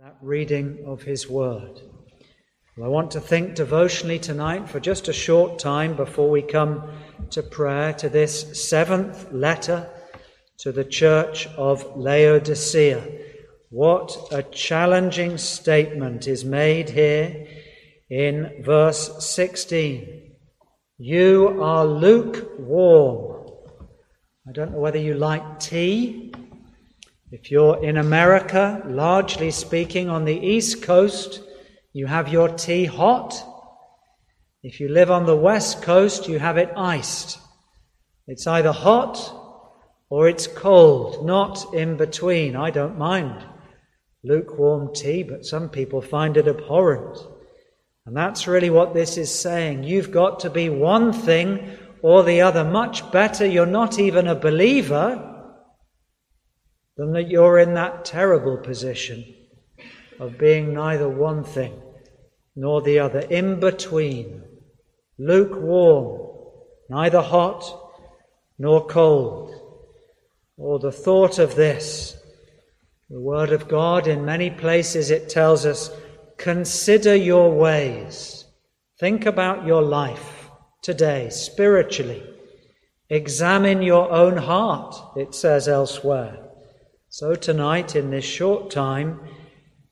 that reading of His Word. Well, I want to think devotionally tonight for just a short time before we come to prayer to this seventh letter to the church of Laodicea. What a challenging statement is made here in verse 16. You are lukewarm. I don't know whether you like tea if you're in America, largely speaking, on the East Coast, you have your tea hot. If you live on the West Coast, you have it iced. It's either hot or it's cold, not in between. I don't mind lukewarm tea, but some people find it abhorrent. And that's really what this is saying. You've got to be one thing or the other. Much better, you're not even a believer than that you're in that terrible position of being neither one thing nor the other, in between, lukewarm, neither hot nor cold. Or the thought of this, the Word of God, in many places it tells us, consider your ways. Think about your life today, spiritually. Examine your own heart, it says elsewhere. So, tonight, in this short time,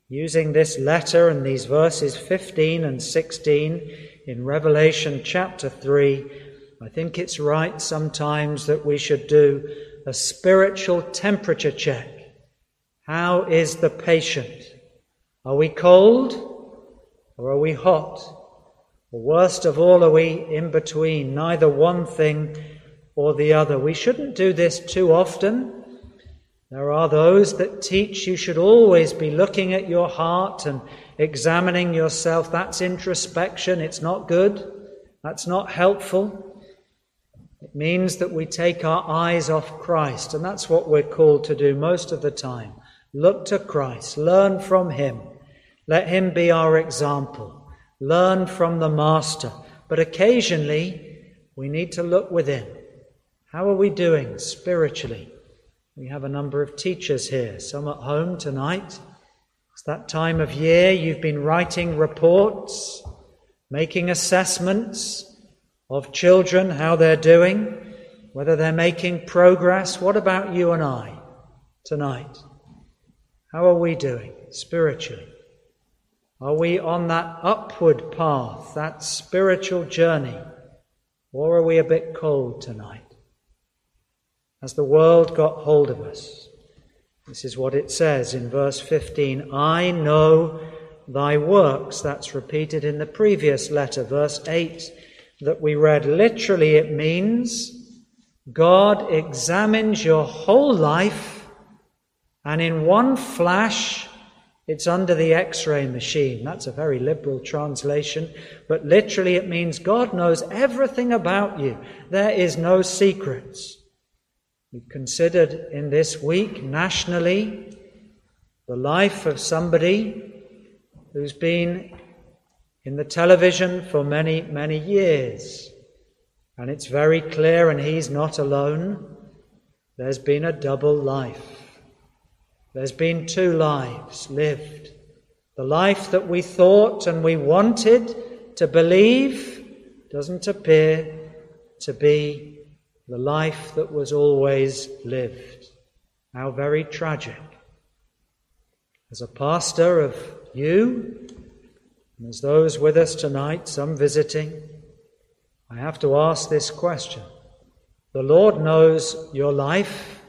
using this letter and these verses 15 and 16 in Revelation chapter 3, I think it's right sometimes that we should do a spiritual temperature check. How is the patient? Are we cold or are we hot? Or worst of all, are we in between, neither one thing or the other? We shouldn't do this too often. There are those that teach you should always be looking at your heart and examining yourself. That's introspection. It's not good. That's not helpful. It means that we take our eyes off Christ, and that's what we're called to do most of the time. Look to Christ, learn from Him, let Him be our example, learn from the Master. But occasionally, we need to look within. How are we doing spiritually? We have a number of teachers here, some at home tonight. It's that time of year you've been writing reports, making assessments of children, how they're doing, whether they're making progress. What about you and I tonight? How are we doing spiritually? Are we on that upward path, that spiritual journey? Or are we a bit cold tonight? As the world got hold of us. This is what it says in verse 15 I know thy works. That's repeated in the previous letter, verse 8, that we read. Literally, it means God examines your whole life, and in one flash, it's under the x ray machine. That's a very liberal translation, but literally it means God knows everything about you. There is no secrets. We've considered in this week nationally the life of somebody who's been in the television for many, many years. And it's very clear, and he's not alone. There's been a double life. There's been two lives lived. The life that we thought and we wanted to believe doesn't appear to be the life that was always lived. How very tragic. As a pastor of you, and as those with us tonight, some visiting, I have to ask this question. The Lord knows your life,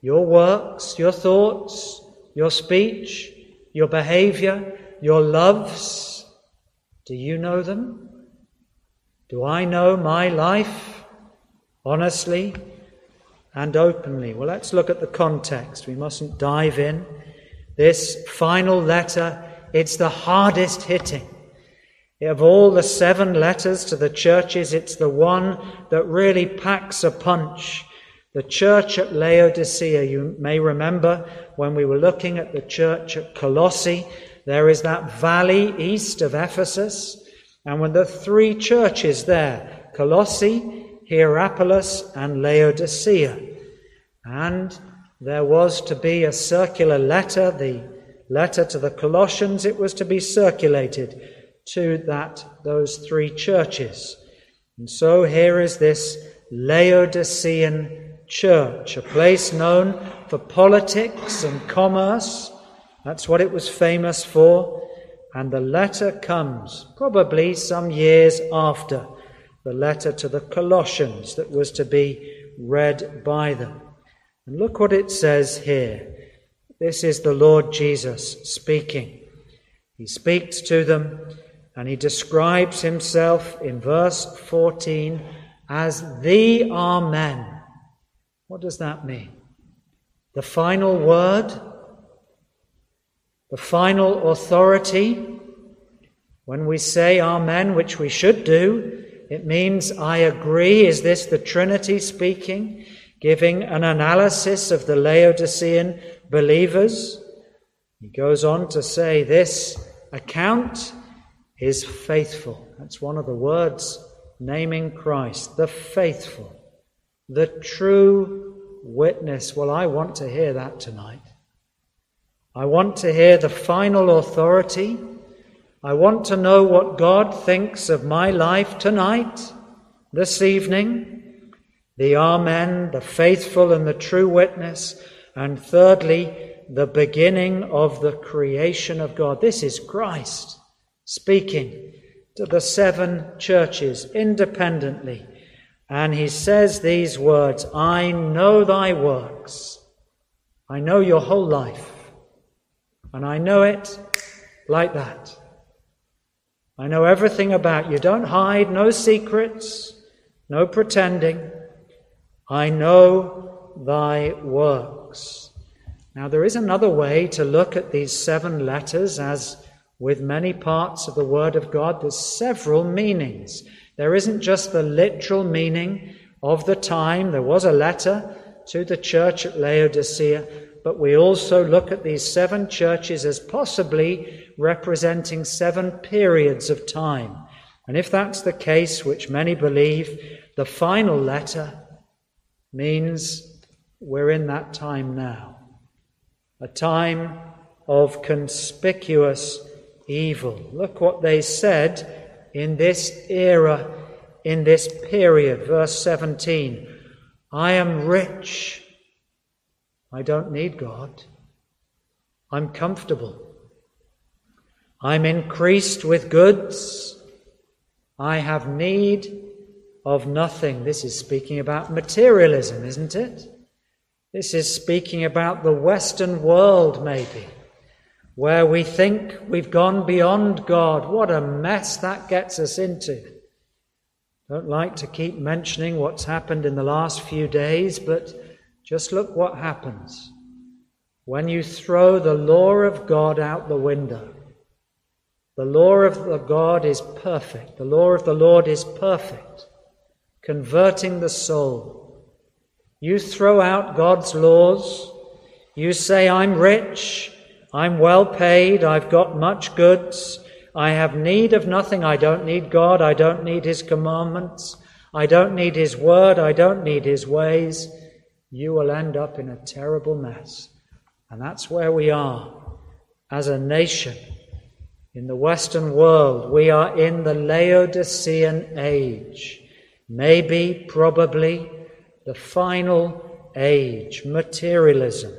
your works, your thoughts, your speech, your behavior, your loves. Do you know them? Do I know my life? Honestly and openly. Well, let's look at the context. We mustn't dive in. This final letter, it's the hardest hitting. Of all the seven letters to the churches, it's the one that really packs a punch. The church at Laodicea, you may remember when we were looking at the church at Colossae, there is that valley east of Ephesus, and when the three churches there, Colossae, Hierapolis and Laodicea. And there was to be a circular letter, the letter to the Colossians, it was to be circulated to that those three churches. And so here is this Laodicean church, a place known for politics and commerce. That's what it was famous for. And the letter comes probably some years after the letter to the Colossians that was to be read by them. And look what it says here. This is the Lord Jesus speaking. He speaks to them and he describes himself in verse 14 as the Amen. What does that mean? The final word? The final authority? When we say Amen, which we should do, it means I agree. Is this the Trinity speaking? Giving an analysis of the Laodicean believers. He goes on to say this account is faithful. That's one of the words naming Christ, the faithful, the true witness. Well, I want to hear that tonight. I want to hear the final authority. I want to know what God thinks of my life tonight, this evening. The Amen, the faithful and the true witness. And thirdly, the beginning of the creation of God. This is Christ speaking to the seven churches independently. And he says these words I know thy works. I know your whole life. And I know it like that. I know everything about you. Don't hide, no secrets, no pretending. I know thy works. Now, there is another way to look at these seven letters as with many parts of the Word of God, there's several meanings. There isn't just the literal meaning of the time. There was a letter to the church at Laodicea, but we also look at these seven churches as possibly representing seven periods of time. And if that's the case, which many believe, the final letter means we're in that time now. A time of conspicuous evil. Look what they said in this era, in this period. Verse 17 I am rich. I don't need God. I'm comfortable. I'm increased with goods. I have need of nothing. This is speaking about materialism, isn't it? This is speaking about the Western world, maybe where we think we've gone beyond God. What a mess that gets us into. Don't like to keep mentioning what's happened in the last few days, but just look what happens when you throw the law of God out the window. The law of the God is perfect. The law of the Lord is perfect, converting the soul. You throw out God's laws. You say, I'm rich. I'm well paid. I've got much goods. I have need of nothing. I don't need God. I don't need His commandments. I don't need His word. I don't need His ways. You will end up in a terrible mess. And that's where we are as a nation. In the Western world, we are in the Laodicean age. Maybe, probably, the final age, materialism.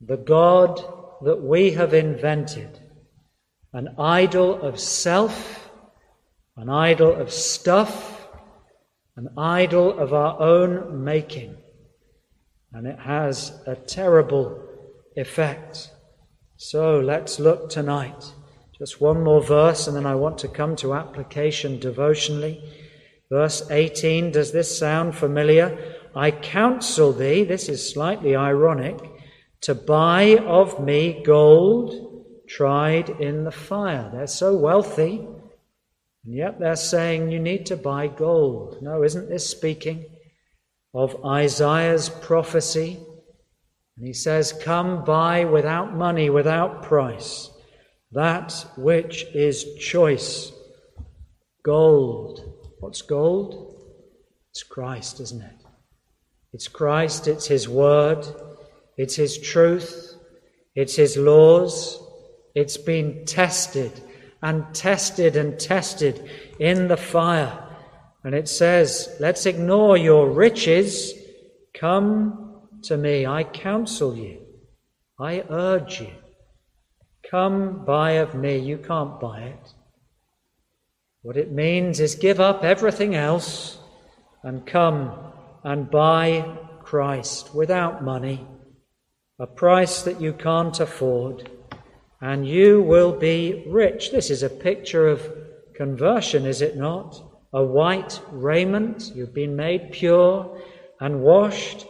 The God that we have invented an idol of self, an idol of stuff, an idol of our own making. And it has a terrible effect. So let's look tonight. Just one more verse, and then I want to come to application devotionally. Verse 18 Does this sound familiar? I counsel thee, this is slightly ironic to buy of me gold tried in the fire. They're so wealthy, and yet they're saying you need to buy gold. No, isn't this speaking of Isaiah's prophecy? And he says, Come buy without money, without price, that which is choice gold. What's gold? It's Christ, isn't it? It's Christ, it's His Word. It's His truth. It's His laws. It's been tested and tested and tested in the fire. And it says, let's ignore your riches. Come to me. I counsel you. I urge you. Come buy of me. You can't buy it. What it means is give up everything else and come and buy Christ without money, a price that you can't afford, and you will be rich. This is a picture of conversion, is it not? A white raiment, you've been made pure and washed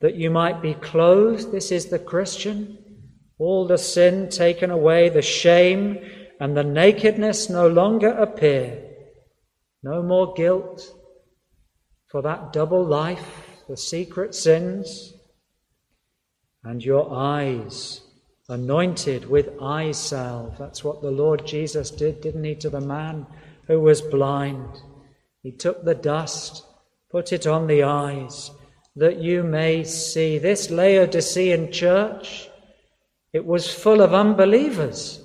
that you might be clothed. This is the Christian. All the sin taken away, the shame and the nakedness no longer appear. No more guilt for that double life, the secret sins, and your eyes anointed with eye salve. That's what the Lord Jesus did, didn't he, to the man who was blind? He took the dust, put it on the eyes, that you may see. This Laodicean church it was full of unbelievers.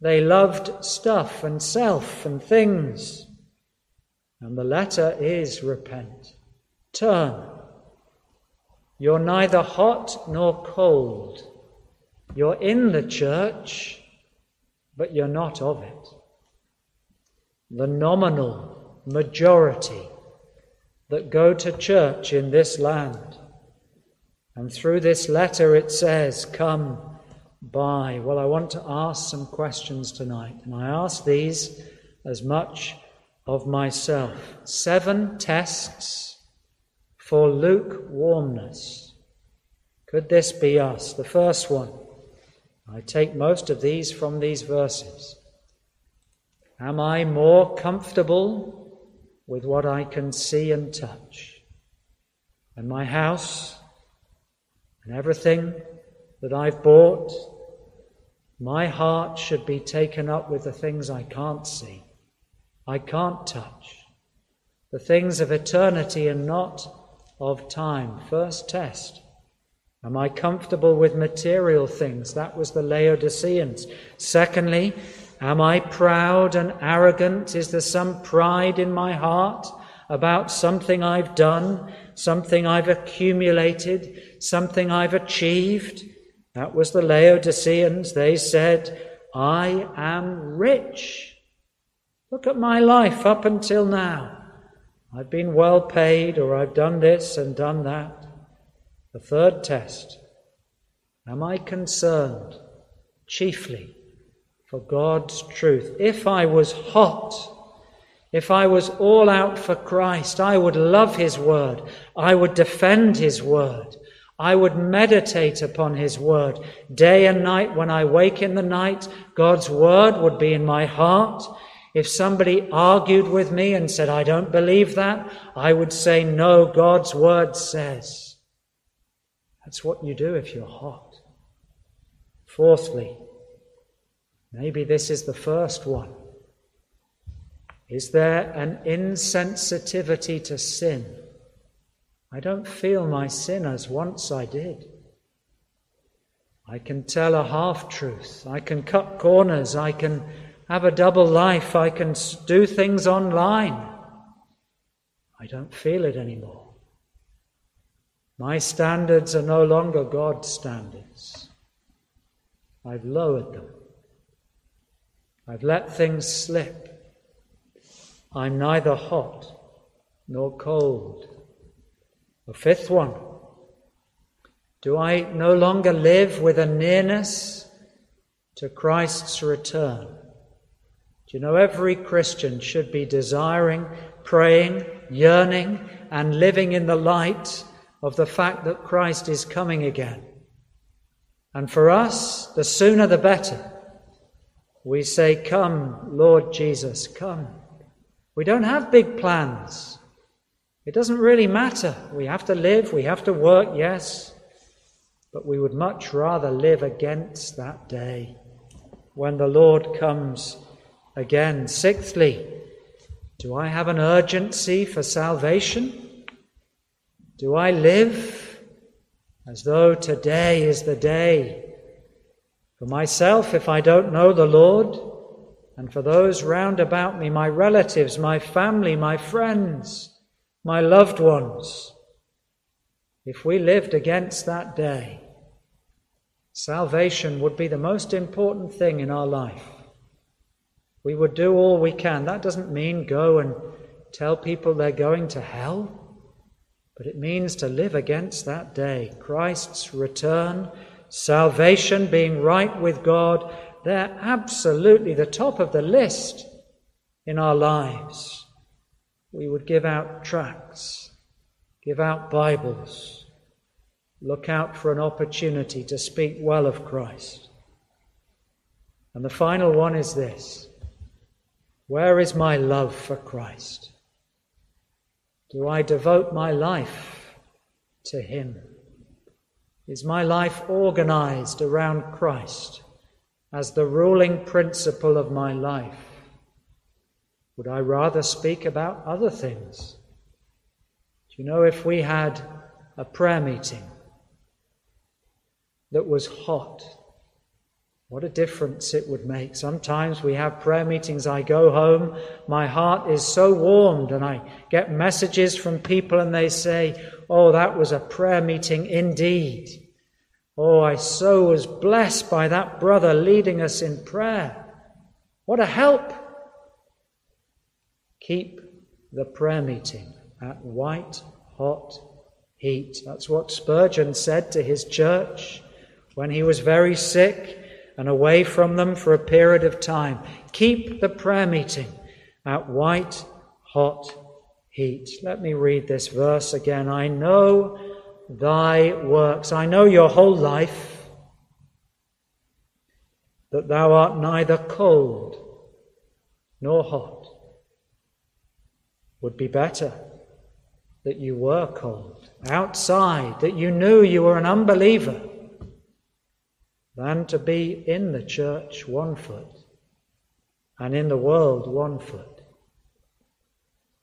They loved stuff and self and things. And the letter is repent. Turn. You're neither hot nor cold. You're in the church, but you're not of it. The nominal majority that go to church in this land and through this letter it says, Come buy. Well, I want to ask some questions tonight, and I ask these as much of myself. Seven tests for lukewarmness. Could this be us? The first one. I take most of these from these verses. Am I more comfortable with what I can see and touch? And my house and everything that I've bought, my heart should be taken up with the things I can't see, I can't touch, the things of eternity and not of time. First test. Am I comfortable with material things? That was the Laodiceans. Secondly, am I proud and arrogant? Is there some pride in my heart about something I've done something I've accumulated, something I've achieved. That was the Laodiceans. They said, I am rich. Look at my life up until now. I've been well paid, or I've done this and done that. The third test Am I concerned chiefly for God's truth? If I was hot, if I was all out for Christ, I would love His Word. I would defend His Word. I would meditate upon His Word. Day and night, when I wake in the night, God's Word would be in my heart. If somebody argued with me and said, I don't believe that, I would say, No, God's Word says. That's what you do if you're hot. Fourthly, maybe this is the first one. Is there an insensitivity to sin? I don't feel my sin as once I did. I can tell a half truth. I can cut corners. I can have a double life. I can do things online. I don't feel it anymore. My standards are no longer God's standards. I've lowered them. I've let things slip. I'm neither hot nor cold. The fifth one. Do I no longer live with a nearness to Christ's return? Do you know every Christian should be desiring, praying, yearning, and living in the light of the fact that Christ is coming again? And for us, the sooner the better. We say, Come, Lord Jesus, come. We don't have big plans. It doesn't really matter. We have to live, we have to work, yes, but we would much rather live against that day when the Lord comes again. Sixthly, do I have an urgency for salvation? Do I live as though today is the day For myself, if I don't know the Lord, and for those round about me, my relatives, my family, my friends, my loved ones, if we lived against that day, salvation would be the most important thing in our life. We would do all we can. That doesn't mean go and tell people they're going to hell. But it means to live against that day. Christ's return, salvation, being right with God, they're absolutely the top of the list in our lives. We would give out tracts, give out Bibles, look out for an opportunity to speak well of Christ. And the final one is this Where is my love for Christ? Do I devote my life to Him? Is my life organized around Christ as the ruling principle of my life? Would I rather speak about other things? Do you know if we had a prayer meeting that was hot what a difference it would make. Sometimes we have prayer meetings. I go home, my heart is so warmed, and I get messages from people, and they say, Oh, that was a prayer meeting indeed. Oh, I so was blessed by that brother leading us in prayer. What a help! Keep the prayer meeting at white hot heat. That's what Spurgeon said to his church when he was very sick and away from them for a period of time. Keep the prayer meeting at white hot heat. Let me read this verse again. I know thy works. I know your whole life, that thou art neither cold nor hot. Would be better that you were cold outside, that you knew you were an unbeliever than to be in the church one foot and in the world one foot.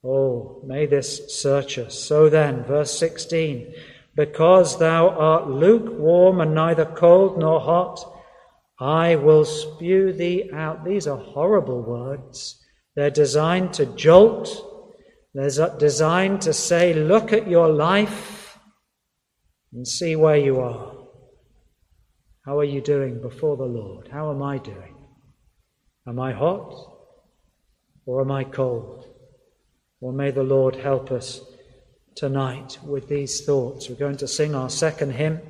Oh, may this search us. So then, verse 16, because thou art lukewarm and neither cold nor hot, I will spew thee out. These are horrible words. They're designed to jolt. They're designed to say, look at your life and see where you are. How are you doing before the Lord? How am I doing? Am I hot or am I cold? Well, may the Lord help us tonight with these thoughts. We're going to sing our second hymn.